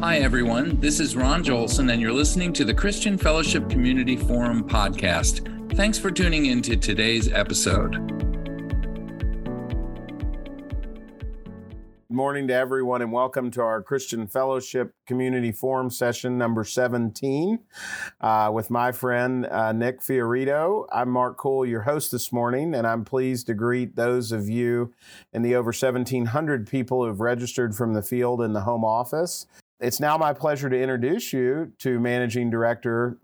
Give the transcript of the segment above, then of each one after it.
Hi, everyone. This is Ron Jolson, and you're listening to the Christian Fellowship Community Forum podcast. Thanks for tuning in to today's episode. Good morning to everyone, and welcome to our Christian Fellowship Community Forum session number 17 uh, with my friend uh, Nick Fiorito. I'm Mark Cool, your host this morning, and I'm pleased to greet those of you and the over 1,700 people who have registered from the field in the home office. It's now my pleasure to introduce you to Managing Director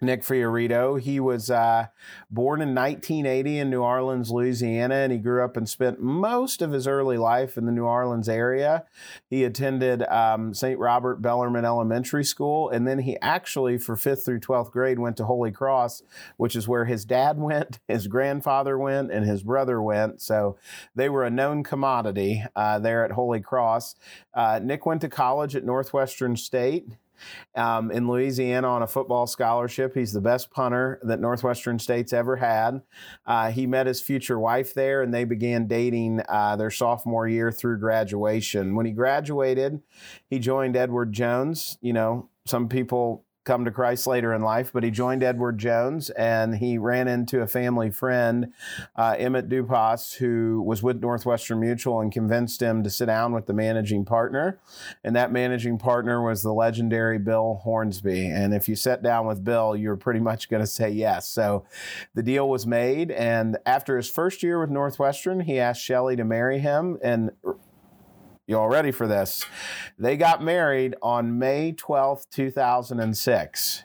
Nick Fiorito. He was uh, born in 1980 in New Orleans, Louisiana, and he grew up and spent most of his early life in the New Orleans area. He attended um, St. Robert Bellarmine Elementary School, and then he actually, for fifth through 12th grade, went to Holy Cross, which is where his dad went, his grandfather went, and his brother went. So they were a known commodity uh, there at Holy Cross. Uh, Nick went to college at Northwestern State um, in Louisiana on a football scholarship. He's the best punter that Northwestern State's ever had. Uh, he met his future wife there, and they began dating uh, their sophomore year through graduation. When he graduated, he joined Edward Jones. You know, some people come to Christ later in life, but he joined Edward Jones and he ran into a family friend, uh, Emmett Dupas, who was with Northwestern Mutual and convinced him to sit down with the managing partner. And that managing partner was the legendary Bill Hornsby. And if you sat down with Bill, you were pretty much going to say yes. So the deal was made. And after his first year with Northwestern, he asked Shelley to marry him. And you all ready for this? They got married on May 12th, 2006.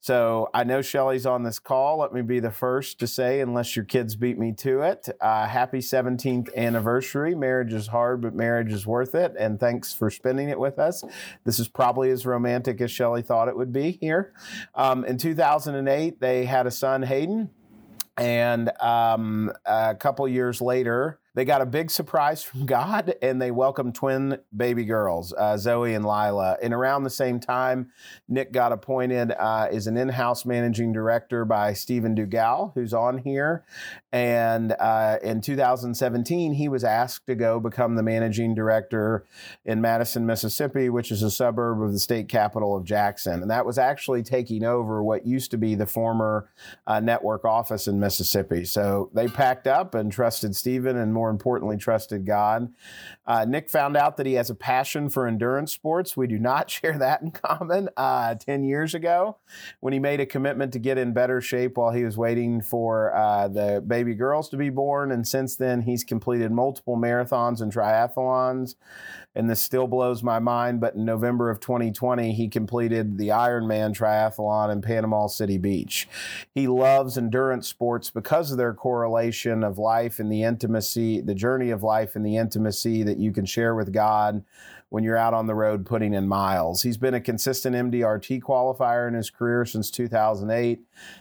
So I know Shelly's on this call. Let me be the first to say, unless your kids beat me to it, uh, happy 17th anniversary. Marriage is hard, but marriage is worth it. And thanks for spending it with us. This is probably as romantic as Shelly thought it would be here. Um, in 2008, they had a son, Hayden. And um, a couple years later, they got a big surprise from God and they welcomed twin baby girls, uh, Zoe and Lila. And around the same time, Nick got appointed uh, as an in house managing director by Stephen Dugal, who's on here. And uh, in 2017, he was asked to go become the managing director in Madison, Mississippi, which is a suburb of the state capital of Jackson. And that was actually taking over what used to be the former uh, network office in Mississippi. So they packed up and trusted Stephen and more importantly, trusted God. Uh, Nick found out that he has a passion for endurance sports. We do not share that in common. Uh, 10 years ago, when he made a commitment to get in better shape while he was waiting for uh, the baby girls to be born. And since then, he's completed multiple marathons and triathlons. And this still blows my mind. But in November of 2020, he completed the Ironman triathlon in Panama City Beach. He loves endurance sports because of their correlation of life and the intimacy, the journey of life and the intimacy that you can share with God when you're out on the road putting in miles. He's been a consistent MDRT qualifier in his career since 2008.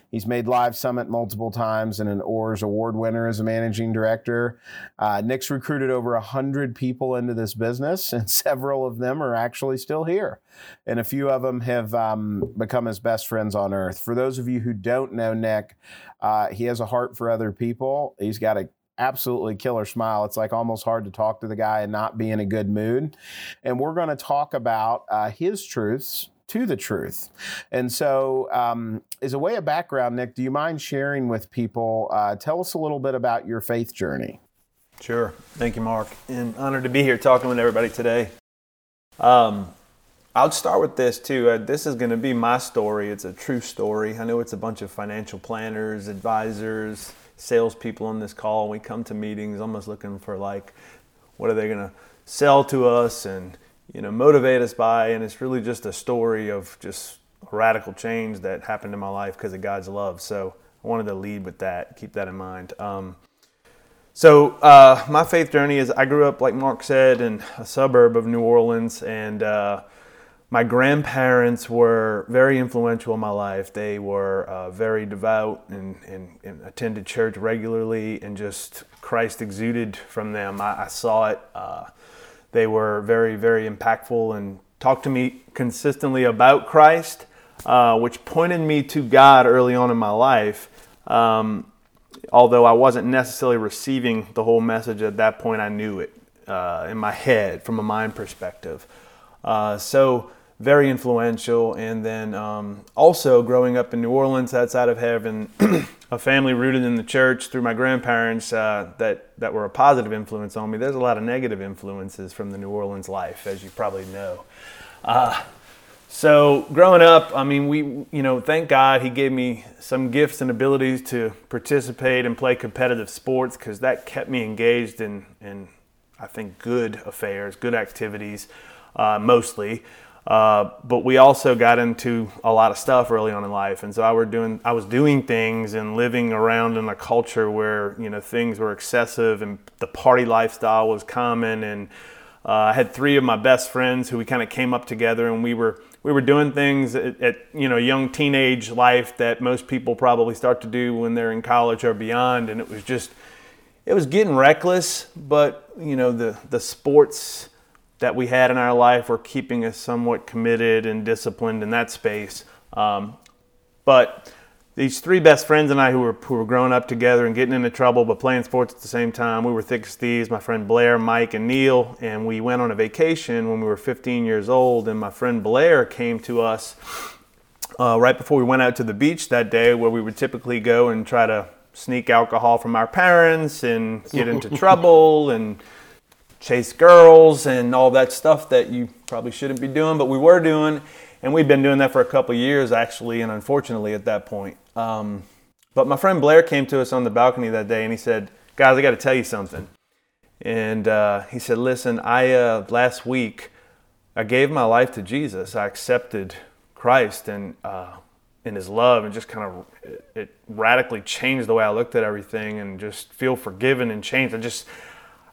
He's made Live Summit multiple times and an OARS award winner as a managing director. Uh, Nick's recruited over 100 people into this business, and several of them are actually still here. And a few of them have um, become his best friends on earth. For those of you who don't know Nick, uh, he has a heart for other people. He's got a absolutely killer smile. It's like almost hard to talk to the guy and not be in a good mood. And we're going to talk about uh, his truths to the truth. And so, um, as a way of background, Nick, do you mind sharing with people? Uh, tell us a little bit about your faith journey. Sure. Thank you, Mark. And honored to be here talking with everybody today. Um, I'll start with this too. Uh, this is going to be my story. It's a true story. I know it's a bunch of financial planners, advisors, salespeople on this call. We come to meetings almost looking for like, what are they going to sell to us and you know motivate us by? And it's really just a story of just radical change that happened in my life because of God's love. So I wanted to lead with that. Keep that in mind. Um, so uh, my faith journey is I grew up, like Mark said, in a suburb of New Orleans, and uh, my grandparents were very influential in my life. They were uh, very devout and, and, and, attended church regularly, and just Christ exuded from them. I, I saw it. Uh, they were very, very impactful and talked to me consistently about Christ, uh, which pointed me to God early on in my life. Um, although I wasn't necessarily receiving the whole message at that point, I knew it uh, in my head from a mind perspective. Uh, so very influential. And then um, also growing up in New Orleans, outside of having a family rooted in the church through my grandparents uh, that that were a positive influence on me. There's a lot of negative influences from the New Orleans life, as you probably know. Uh, so growing up, I mean, we, you know, thank God he gave me some gifts and abilities to participate and play competitive sports because that kept me engaged in, in, I think, good affairs, good activities, uh, mostly. Uh, but we also got into a lot of stuff early on in life, and so I were doing, I was doing things and living around in a culture where you know things were excessive and the party lifestyle was common, and uh, I had three of my best friends who we kind of came up together, and we were we were doing things at, at, you know young teenage life that most people probably start to do when they're in college or beyond. And it was just it was getting reckless but you know the the sports that we had in our life were keeping us somewhat committed and disciplined in that space um, but these three best friends and I who were, who were growing up together and getting into trouble but playing sports at the same time, we were thick as thieves. My friend Blair, Mike, and Neil, and we went on a vacation when we were 15 years old. And my friend Blair came to us uh, right before we went out to the beach that day, where we would typically go and try to sneak alcohol from our parents and get into trouble and chase girls and all that stuff that you probably shouldn't be doing, but we were doing. And we'd been doing that for a couple years, actually, and unfortunately at that point. Um, but my friend Blair came to us on the balcony that day and he said, Guys, I got to tell you something. And uh, he said, Listen, I uh, last week I gave my life to Jesus. I accepted Christ and uh, in His love, and just kind of it, radically changed the way I looked at everything, and just feel forgiven and changed. I just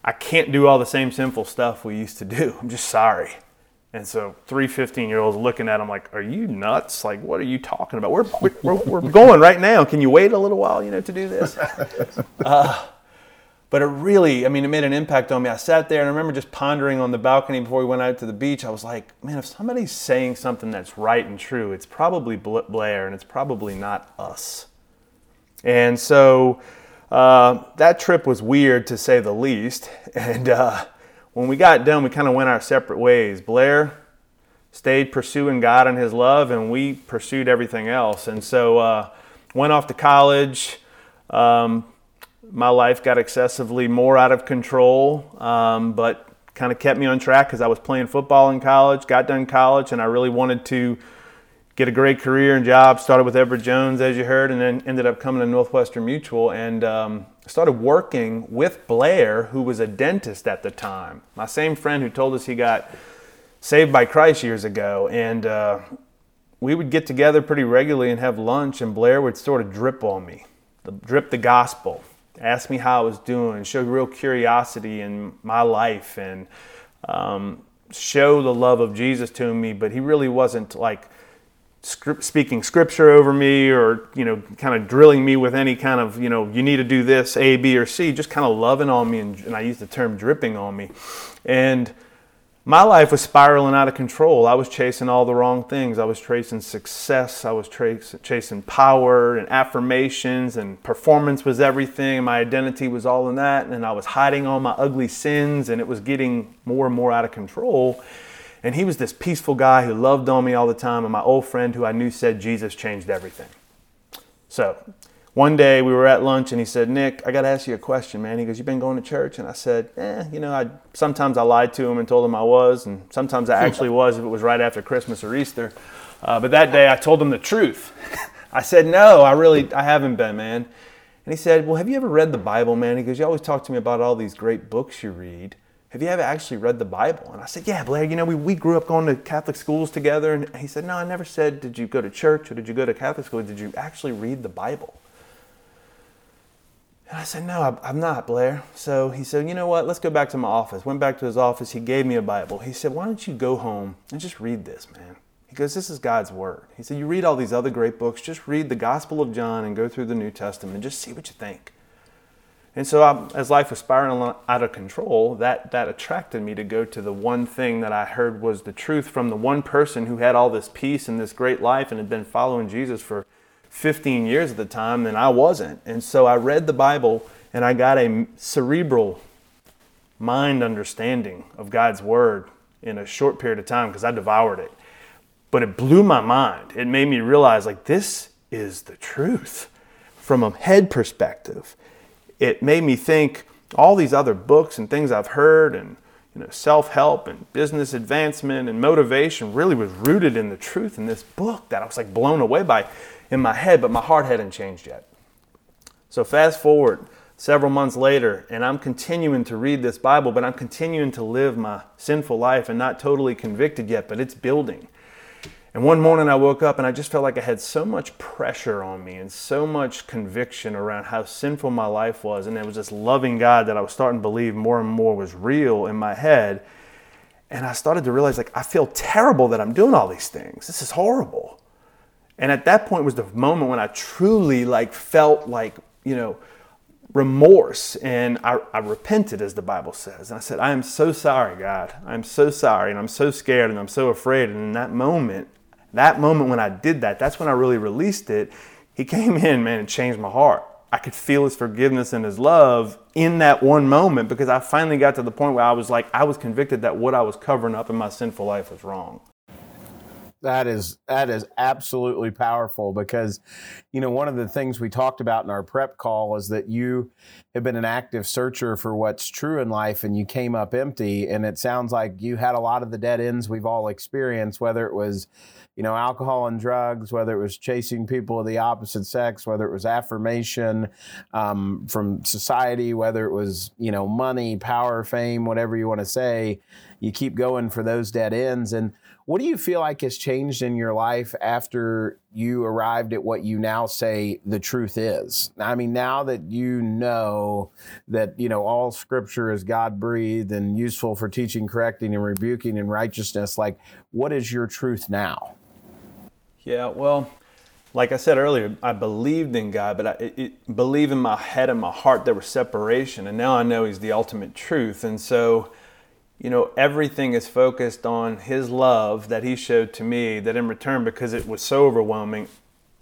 I can't do all the same sinful stuff we used to do. I'm just sorry. And so three 15 year olds looking at him like, are you nuts? Like, what are you talking about? We're, we're, we're going right now. Can you wait a little while, you know, to do this? Uh, but it really, I mean, it made an impact on me. I sat there and I remember just pondering on the balcony before we went out to the beach. I was like, man, if somebody's saying something that's right and true, it's probably Blair and it's probably not us. And so uh, that trip was weird to say the least. And, uh, when we got done, we kind of went our separate ways. Blair stayed pursuing God and His love, and we pursued everything else. And so, uh, went off to college. Um, my life got excessively more out of control, um, but kind of kept me on track because I was playing football in college. Got done college, and I really wanted to get a great career and job. Started with Edward Jones, as you heard, and then ended up coming to Northwestern Mutual. And um, started working with Blair, who was a dentist at the time. My same friend who told us he got saved by Christ years ago. And uh, we would get together pretty regularly and have lunch, and Blair would sort of drip on me, drip the gospel, ask me how I was doing, show real curiosity in my life, and um, show the love of Jesus to me. But he really wasn't like script, speaking scripture over me or you know kind of drilling me with any kind of you know you need to do this a b or c just kind of loving on me and, and i use the term dripping on me. And my life was spiraling out of control. I was chasing all the wrong things. I was chasing success. I was chasing power and affirmations and performance was everything. My identity was all in that and i was hiding all my ugly sins and it was getting more and more out of control and he was this peaceful guy who loved on me all the time, and my old friend who I knew said Jesus changed everything. So one day we were at lunch and he said, Nick, I got to ask you a question, man. He goes, You've been going to church? And I said, Eh, you know, I sometimes I lied to him and told him I was, and sometimes I actually was if it was right after Christmas or Easter. Uh, but that day I told him the truth. I said, No, I really, I haven't been, man. And he said, Well, have you ever read the Bible, man? He goes, You always talk to me about all these great books you read have you ever actually read the Bible? And I said, yeah, Blair, you know, we, we grew up going to Catholic schools together. And he said, no, I never said, did you go to church or did you go to Catholic school? Did you actually read the Bible? And I said, no, I'm not, Blair. So he said, you know what? Let's go back to my office. Went back to his office. He gave me a Bible. He said, why don't you go home and just read this, man? He goes, this is God's word. He said, you read all these other great books. Just read the Gospel of John and go through the New Testament and just see what you think. And so, I, as life was spiraling out of control, that, that attracted me to go to the one thing that I heard was the truth from the one person who had all this peace and this great life and had been following Jesus for 15 years at the time, and I wasn't. And so, I read the Bible and I got a cerebral mind understanding of God's Word in a short period of time because I devoured it. But it blew my mind. It made me realize like this is the truth from a head perspective. It made me think all these other books and things I've heard and you know self-help and business advancement and motivation really was rooted in the truth in this book that I was like blown away by in my head, but my heart hadn't changed yet. So fast forward several months later, and I'm continuing to read this Bible, but I'm continuing to live my sinful life and not totally convicted yet, but it's building. And one morning I woke up and I just felt like I had so much pressure on me and so much conviction around how sinful my life was. And it was this loving God that I was starting to believe more and more was real in my head. And I started to realize, like, I feel terrible that I'm doing all these things. This is horrible. And at that point was the moment when I truly like felt like, you know, remorse and I, I, repented as the bible says and i said i am so sorry god i'm so sorry and i'm so scared and i'm so afraid and in that moment that moment when i did that that's when i really released it. He came in man and changed my heart. I could feel his forgiveness and his love in that one moment because i finally got to the point where i was like i was convicted that what i was covering up in my sinful life was wrong. That is that is absolutely powerful because you know one of the things we talked about in our prep call is that you have been an active searcher for what's true in life and you came up empty. And it sounds like you had a lot of the dead ends we've all experienced whether it was you know alcohol and drugs whether it was chasing people of the opposite sex whether it was affirmation um, from society whether it was you know money power fame whatever you want to say you keep going for those dead ends and what do you feel like has changed in your life after you arrived at what you now say the truth is? I mean, now that you know that, you know, all scripture is God breathed and useful for teaching, correcting, and rebuking in righteousness, like, what is your truth now? Yeah, well, like I said earlier, I believed in God, but I it, it, believe in my head and my heart there was separation, and now I know He's the ultimate truth, and so you know, everything is focused on His love that He showed to me, that in return, because it was so overwhelming,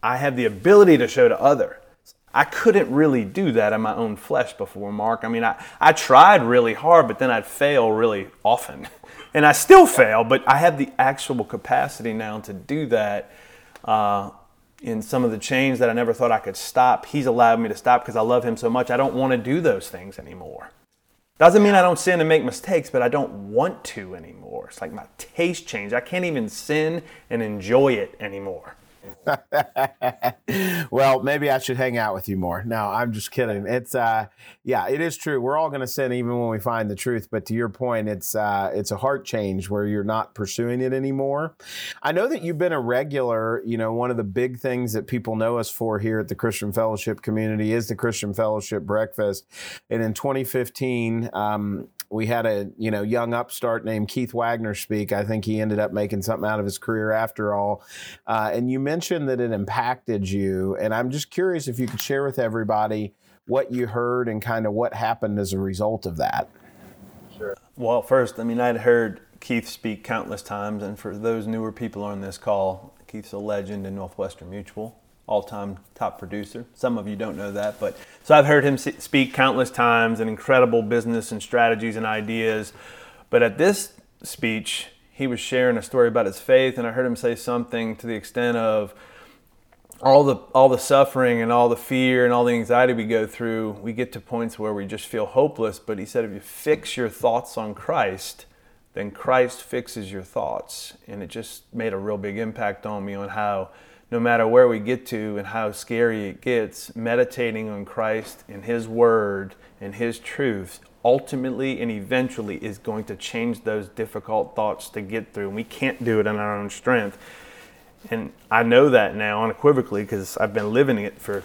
I have the ability to show to others. I couldn't really do that in my own flesh before, Mark. I mean, I, I tried really hard, but then I'd fail really often. And I still fail, but I have the actual capacity now to do that uh, in some of the chains that I never thought I could stop. He's allowed me to stop because I love Him so much. I don't want to do those things anymore. Doesn't mean I don't sin and make mistakes, but I don't want to anymore. It's like my taste changed. I can't even sin and enjoy it anymore. well, maybe I should hang out with you more. No, I'm just kidding. It's uh yeah, it is true. We're all going to sin even when we find the truth, but to your point, it's uh it's a heart change where you're not pursuing it anymore. I know that you've been a regular, you know, one of the big things that people know us for here at the Christian Fellowship community is the Christian Fellowship breakfast. And in 2015, um, we had a you know young upstart named Keith Wagner speak. I think he ended up making something out of his career after all. Uh, and you mentioned that it impacted you, and I'm just curious if you could share with everybody what you heard and kind of what happened as a result of that. Sure. Well, first, I mean, I'd heard Keith speak countless times, and for those newer people on this call, Keith's a legend in Northwestern Mutual all-time top producer. Some of you don't know that, but so I've heard him speak countless times and incredible business and strategies and ideas. But at this speech, he was sharing a story about his faith, and I heard him say something to the extent of all the all the suffering and all the fear and all the anxiety we go through, we get to points where we just feel hopeless. But he said, if you fix your thoughts on Christ, then Christ fixes your thoughts, and it just made a real big impact on me on how no matter where we get to and how scary it gets, meditating on Christ and His Word and His truths ultimately and eventually is going to change those difficult thoughts to get through. And we can't do it in our own strength. And I know that now unequivocally because I've been living it for,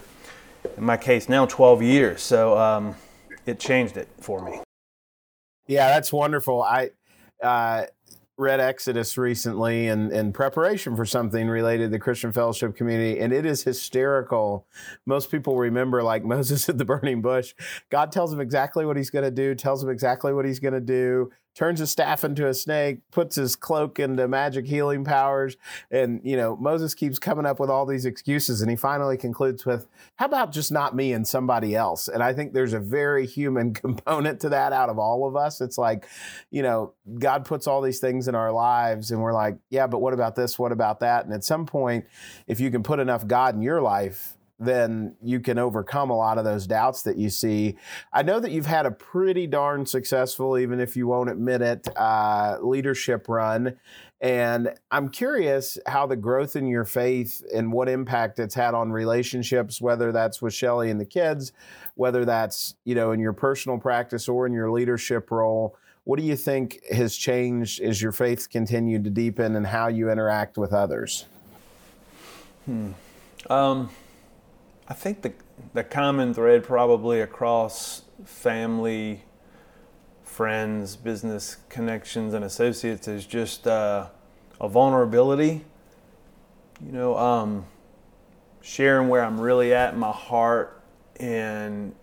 in my case now, 12 years. So um, it changed it for me. Yeah, that's wonderful. I, uh, read Exodus recently in, in preparation for something related to the Christian Fellowship community, and it is hysterical. Most people remember, like Moses at the burning bush, God tells him exactly what he's going to do, tells him exactly what he's going to do, turns his staff into a snake, puts his cloak into magic healing powers. And, you know, Moses keeps coming up with all these excuses. And he finally concludes with, how about just not me and somebody else? And I think there's a very human component to that out of all of us. It's like, you know, God puts all these things in our lives and we're like, yeah, but what about this? What about that? And at some point, if you can put enough God in your life, then you can overcome a lot of those doubts that you see. I know that you've had a pretty darn successful, even if you won't admit it, uh, leadership run. And I'm curious how the growth in your faith and what impact it's had on relationships, whether that's with Shelly and the kids, whether that's, you know, in your personal practice or in your leadership role. What do you think has changed as your faith continued to deepen and how you interact with others? Hmm. Um, I think the the common thread probably across family, friends, business connections, and associates is just uh, a vulnerability. You know, um, sharing where I'm really at in my heart and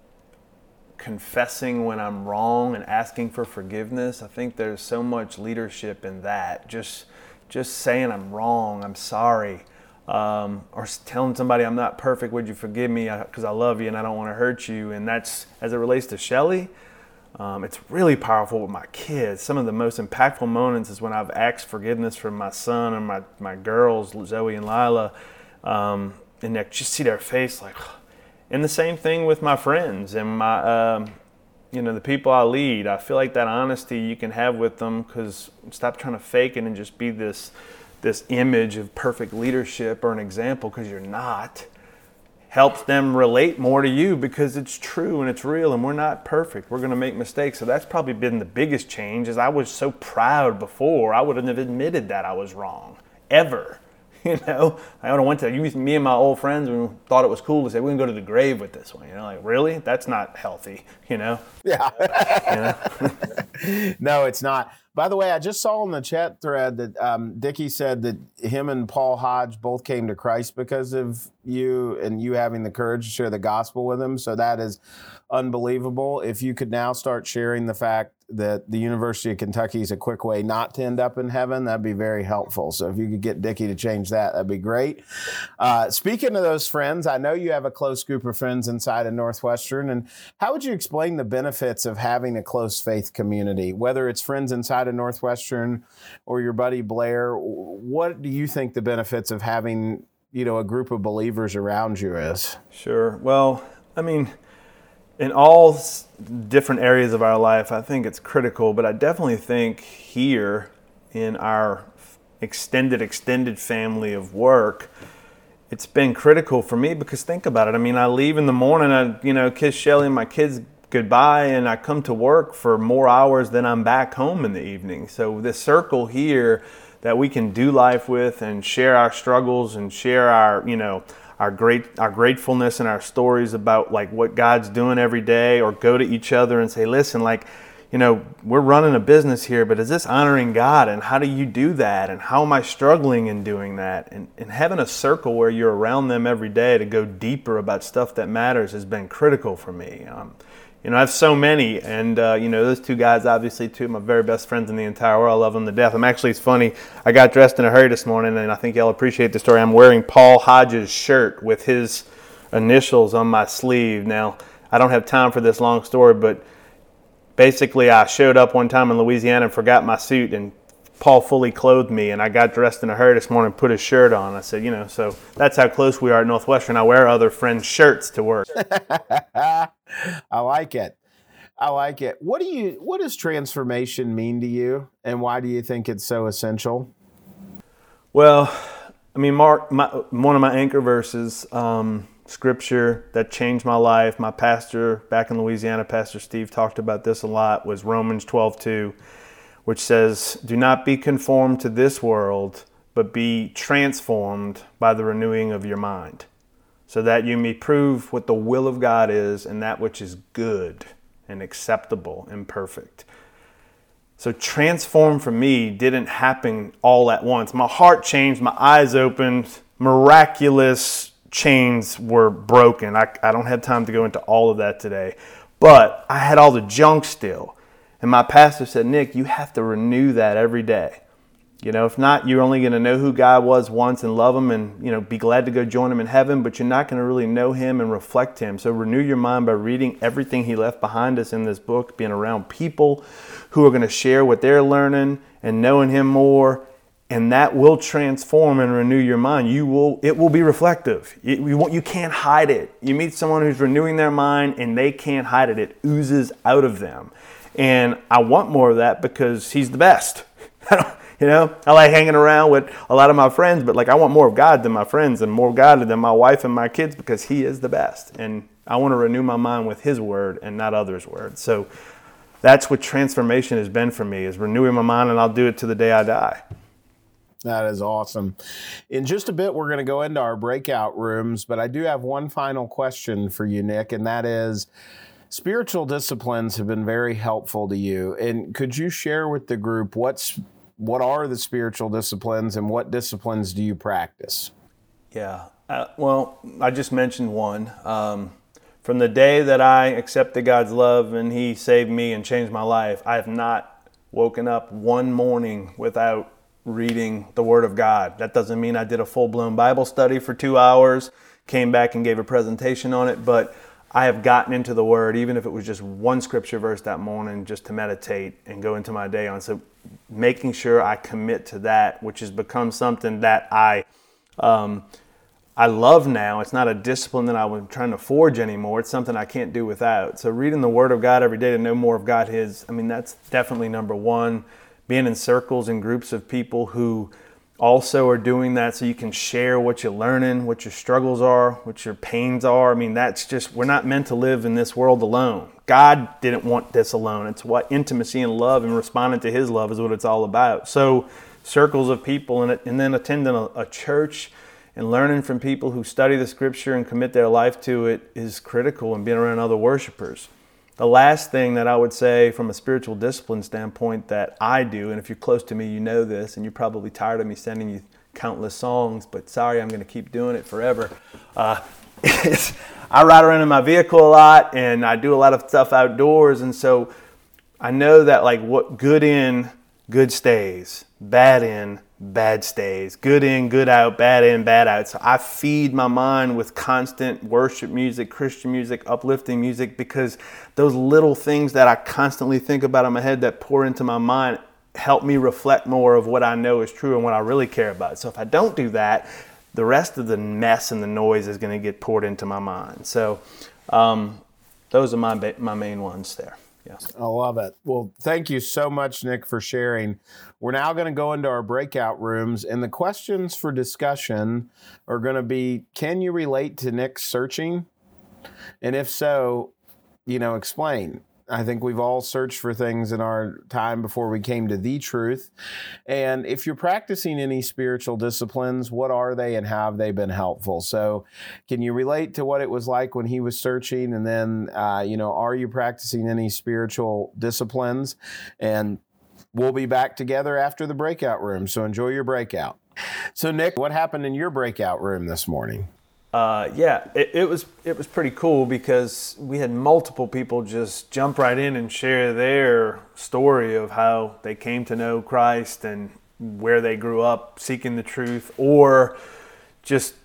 confessing when I'm wrong and asking for forgiveness. I think there's so much leadership in that. Just just saying I'm wrong, I'm sorry um, or telling somebody I'm not perfect, would you forgive me because I love you and I don't want to hurt you. And that's as it relates to Shelly. Um, it's really powerful with my kids. Some of the most impactful moments is when I've asked forgiveness from my son and my, my girls, Zoe and Lila, um, and they just see their face like, and the same thing with my friends and my, um, you know, the people I lead. I feel like that honesty you can have with them because stop trying to fake it and just be this this image of perfect leadership or an example because you're not helps them relate more to you because it's true and it's real and we're not perfect. We're going to make mistakes. So that's probably been the biggest change is i was so proud before i wouldn't have admitted that i was wrong ever. You know? I would have went to you, me and my old friends and thought it was cool to say we can go to the grave with this one. You know like really? That's not healthy you know? Yeah. You know? no it's not by the way, I just saw in the chat thread that um, Dickie said that him and Paul Hodge both came to Christ because of you and you having the courage to share the gospel with him. So that is unbelievable. If you could now start sharing the fact that the University of Kentucky is a quick way not to end up in heaven, that'd be very helpful. So if you could get Dickie to change that, that'd be great. Uh, speaking of those friends, I know you have a close group of friends inside of Northwestern. And how would you explain the benefits of having a close faith community, whether it's friends inside of Northwestern or your buddy Blair? What do you think the benefits of having you know a group of believers around you is? Sure. Well, I mean in all different areas of our life, I think it's critical, but I definitely think here in our extended, extended family of work, it's been critical for me because think about it. I mean, I leave in the morning, I, you know, kiss Shelly and my kids goodbye, and I come to work for more hours than I'm back home in the evening. So, this circle here that we can do life with and share our struggles and share our, you know, our great our gratefulness and our stories about like what God's doing every day or go to each other and say listen like you know we're running a business here but is this honoring God? And how do you do that? And how am I struggling in doing that? And, and having a circle where you're around them every day to go deeper about stuff that matters has been critical for me. Um, you know, I have so many, and uh, you know, those two guys, obviously, two of my very best friends in the entire world. I love them to death. I'm actually, it's funny. I got dressed in a hurry this morning, and I think y'all appreciate the story. I'm wearing Paul Hodges' shirt with his initials on my sleeve. Now, I don't have time for this long story, but basically, I showed up one time in Louisiana and forgot my suit, and Paul fully clothed me, and I got dressed in a hurry this morning, put his shirt on. I said, you know, so that's how close we are at Northwestern. I wear other friends' shirts to work. I like it. I like it. What do you what does transformation mean to you and why do you think it's so essential? Well, I mean, Mark, my, one of my anchor verses, um, scripture that changed my life. My pastor back in Louisiana, Pastor Steve, talked about this a lot. Was Romans twelve two, which says, "Do not be conformed to this world, but be transformed by the renewing of your mind." So that you may prove what the will of God is and that which is good and acceptable and perfect. So, transform for me didn't happen all at once. My heart changed, my eyes opened, miraculous chains were broken. I, I don't have time to go into all of that today, but I had all the junk still. And my pastor said, Nick, you have to renew that every day. You know, if not, you're only going to know who God was once and love Him and, you know, be glad to go join Him in heaven, but you're not going to really know Him and reflect Him. So renew your mind by reading everything He left behind us in this book, being around people who are going to share what they're learning and knowing Him more. And that will transform and renew your mind. You will, it will be reflective. You, you, you can't hide it. You meet someone who's renewing their mind and they can't hide it. It oozes out of them. And I want more of that because He's the best. You know, I like hanging around with a lot of my friends, but like I want more of God than my friends and more God than my wife and my kids because He is the best. And I want to renew my mind with His word and not others' word. So that's what transformation has been for me is renewing my mind and I'll do it to the day I die. That is awesome. In just a bit, we're going to go into our breakout rooms, but I do have one final question for you, Nick, and that is spiritual disciplines have been very helpful to you. And could you share with the group what's what are the spiritual disciplines and what disciplines do you practice? Yeah. Uh, well, I just mentioned one. Um, from the day that I accepted God's love and He saved me and changed my life, I have not woken up one morning without reading the Word of God. That doesn't mean I did a full blown Bible study for two hours, came back and gave a presentation on it, but I have gotten into the Word, even if it was just one scripture verse that morning, just to meditate and go into my day on. So making sure I commit to that, which has become something that I um, I love now. It's not a discipline that I'm trying to forge anymore. It's something I can't do without. So reading the Word of God every day to know more of God, His, I mean, that's definitely number one. Being in circles and groups of people who also are doing that so you can share what you're learning, what your struggles are, what your pains are. I mean, that's just, we're not meant to live in this world alone. God didn't want this alone. It's what intimacy and love and responding to His love is what it's all about. So, circles of people and, and then attending a, a church and learning from people who study the scripture and commit their life to it is critical and being around other worshipers. The last thing that I would say from a spiritual discipline standpoint that I do, and if you're close to me, you know this, and you're probably tired of me sending you countless songs, but sorry, I'm going to keep doing it forever. Uh, I ride around in my vehicle a lot, and I do a lot of stuff outdoors, and so I know that like what good in, good stays, bad in, bad stays, good in, good out, bad in, bad out. So I feed my mind with constant worship music, Christian music, uplifting music, because those little things that I constantly think about in my head that pour into my mind help me reflect more of what I know is true and what I really care about. So if I don't do that, the rest of the mess and the noise is going to get poured into my mind. So um, those are my, my main ones there. Yeah. I love it. Well, thank you so much, Nick, for sharing. We're now going to go into our breakout rooms, and the questions for discussion are going to be Can you relate to Nick's searching? And if so, you know, explain. I think we've all searched for things in our time before we came to the truth. And if you're practicing any spiritual disciplines, what are they and how have they been helpful? So, can you relate to what it was like when he was searching? And then, uh, you know, are you practicing any spiritual disciplines? And we'll be back together after the breakout room. So, enjoy your breakout. So, Nick, what happened in your breakout room this morning? Uh, yeah, it, it, was it was pretty cool because we had multiple people just jump right in and share their story of how they came to know Christ and where they grew up seeking the truth, or just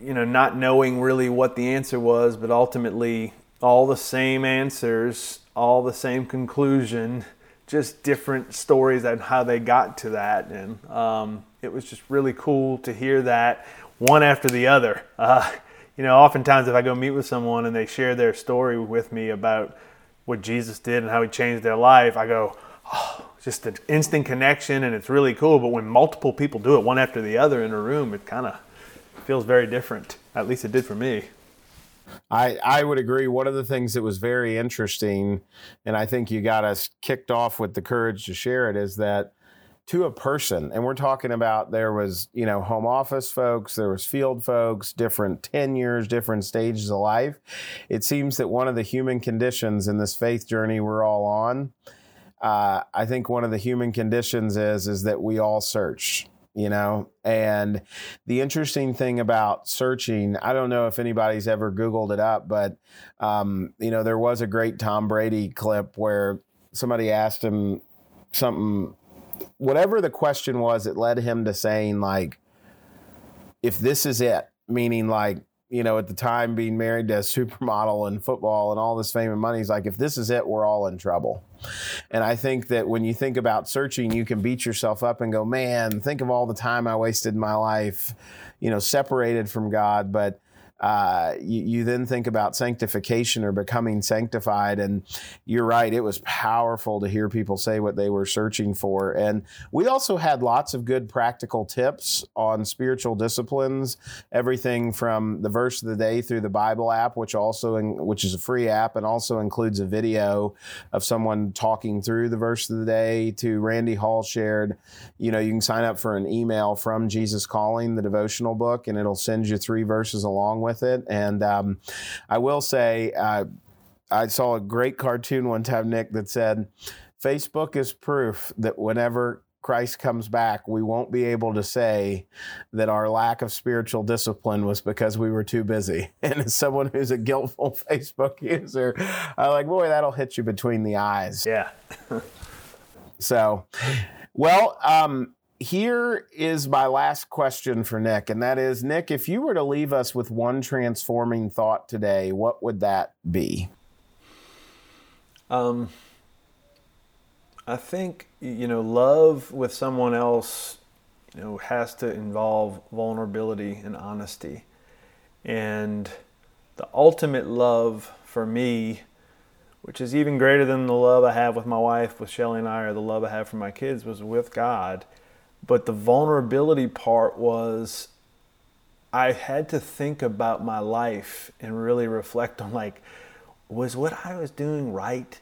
you know not knowing really what the answer was, but ultimately all the same answers, all the same conclusion, just different stories and how they got to that, and um, it was just really cool to hear that one after the other. Uh, you know, oftentimes if I go meet with someone and they share their story with me about what Jesus did and how he changed their life, I go, oh, just an instant connection and it's really cool. But when multiple people do it one after the other in a room, it kind of feels very different. At least it did for me. I, I would agree. One of the things that was very interesting, and I think you got us kicked off with the courage to share it, is that to a person and we're talking about there was you know home office folks there was field folks different tenures different stages of life. It seems that one of the human conditions in this faith journey we're all on uh, i think one of the human conditions is is that we all search you know? And the interesting thing about searching i don't know if anybody's ever googled it up but um, you know there was a great tom brady clip where somebody asked him something, whatever the question was, it led him to saying, like, if this is it, meaning like, you know, at the time being married to a supermodel and football and all this fame and money, he's like, if this is it, we're all in trouble. And I think that when you think about searching, you can beat yourself up and go, man, think of all the time I wasted in my life, you know, separated from God. But uh, you, you, then think about sanctification or becoming sanctified. And you're right, it was powerful to hear people say what they were searching for. And we also had lots of good practical tips on spiritual disciplines, everything from the verse of the day through the Bible app, which also in, which is a free app and also includes a video of someone talking through the verse of the day. To Randy Hall shared, you know, you can sign up for an email from Jesus Calling, the devotional book, and it'll send you three verses along with with it. And um, I will say, uh, I saw a great cartoon one time, Nick, that said, Facebook is proof that whenever Christ comes back, we won't be able to say that our lack of spiritual discipline was because we were too busy. And as someone who's a guiltful Facebook user, I'm like, boy, that'll hit you between the eyes. Yeah. so, well, um, here is my last question for Nick, and that is Nick, if you were to leave us with one transforming thought today, what would that be? Um, I think you know, love with someone else, you know, has to involve vulnerability and honesty, and the ultimate love for me, which is even greater than the love I have with my wife, with Shelly and I, or the love I have for my kids, was with God but the vulnerability part was I had to think about my life and really reflect on like, was what I was doing right?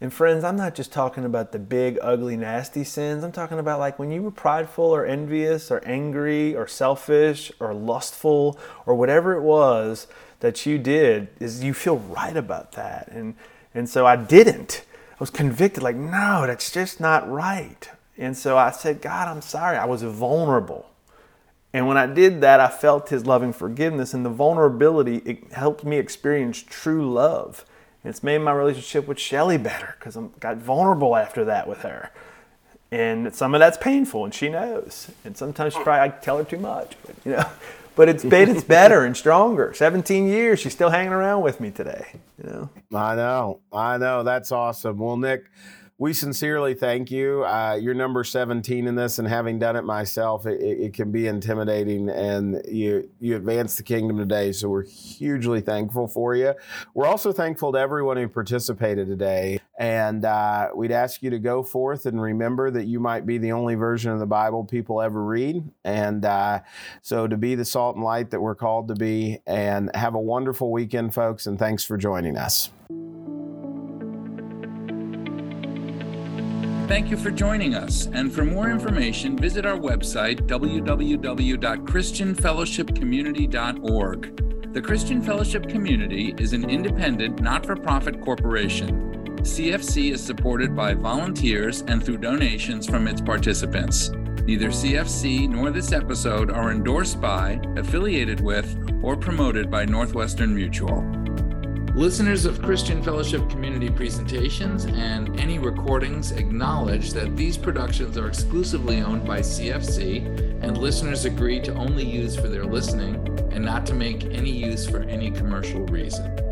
And friends, I'm not just talking about the big, ugly, nasty sins. I'm talking about like when you were prideful or envious or angry or selfish or lustful or whatever it was that you did, is you feel right about that. And and so I didn't. I was convicted, like, no, that's just not right. And so I said, God, I'm sorry. I was vulnerable. And when I did that, I felt his loving forgiveness, and the vulnerability it helped me experience true love. And it's made my relationship with Shelly better because I got vulnerable after that with her. And some of that's painful, and she knows. And sometimes she probably I tell her too much, but you know. But it's made it's better and stronger. 17 years, she's still hanging around with me today. You know. I know, I know. That's awesome. Well, Nick we sincerely thank you. Uh, you're number 17 in this, and having done it myself, it, it, can be intimidating. And you you advance the kingdom today, so we're hugely thankful for you. We're also thankful to everyone who participated today, and uh, we'd ask you to go forth and remember that you might be the only version of the Bible people ever read, and uh, so to be the salt and light that we're called to be. And have a wonderful weekend, folks, and thanks for joining us. Thank you for joining us. And for more information, visit our website, www.christianfellowshipcommunity.org. The Christian Fellowship Community is an independent, not for profit corporation. CFC is supported by volunteers and through donations from its participants. Neither CFC nor this episode are endorsed by, affiliated with, or promoted by Northwestern Mutual. Listeners of Christian Fellowship Community presentations and any recordings acknowledge that these productions are exclusively owned by CFC, and listeners agree to only use for their listening and not to make any use for any commercial reason.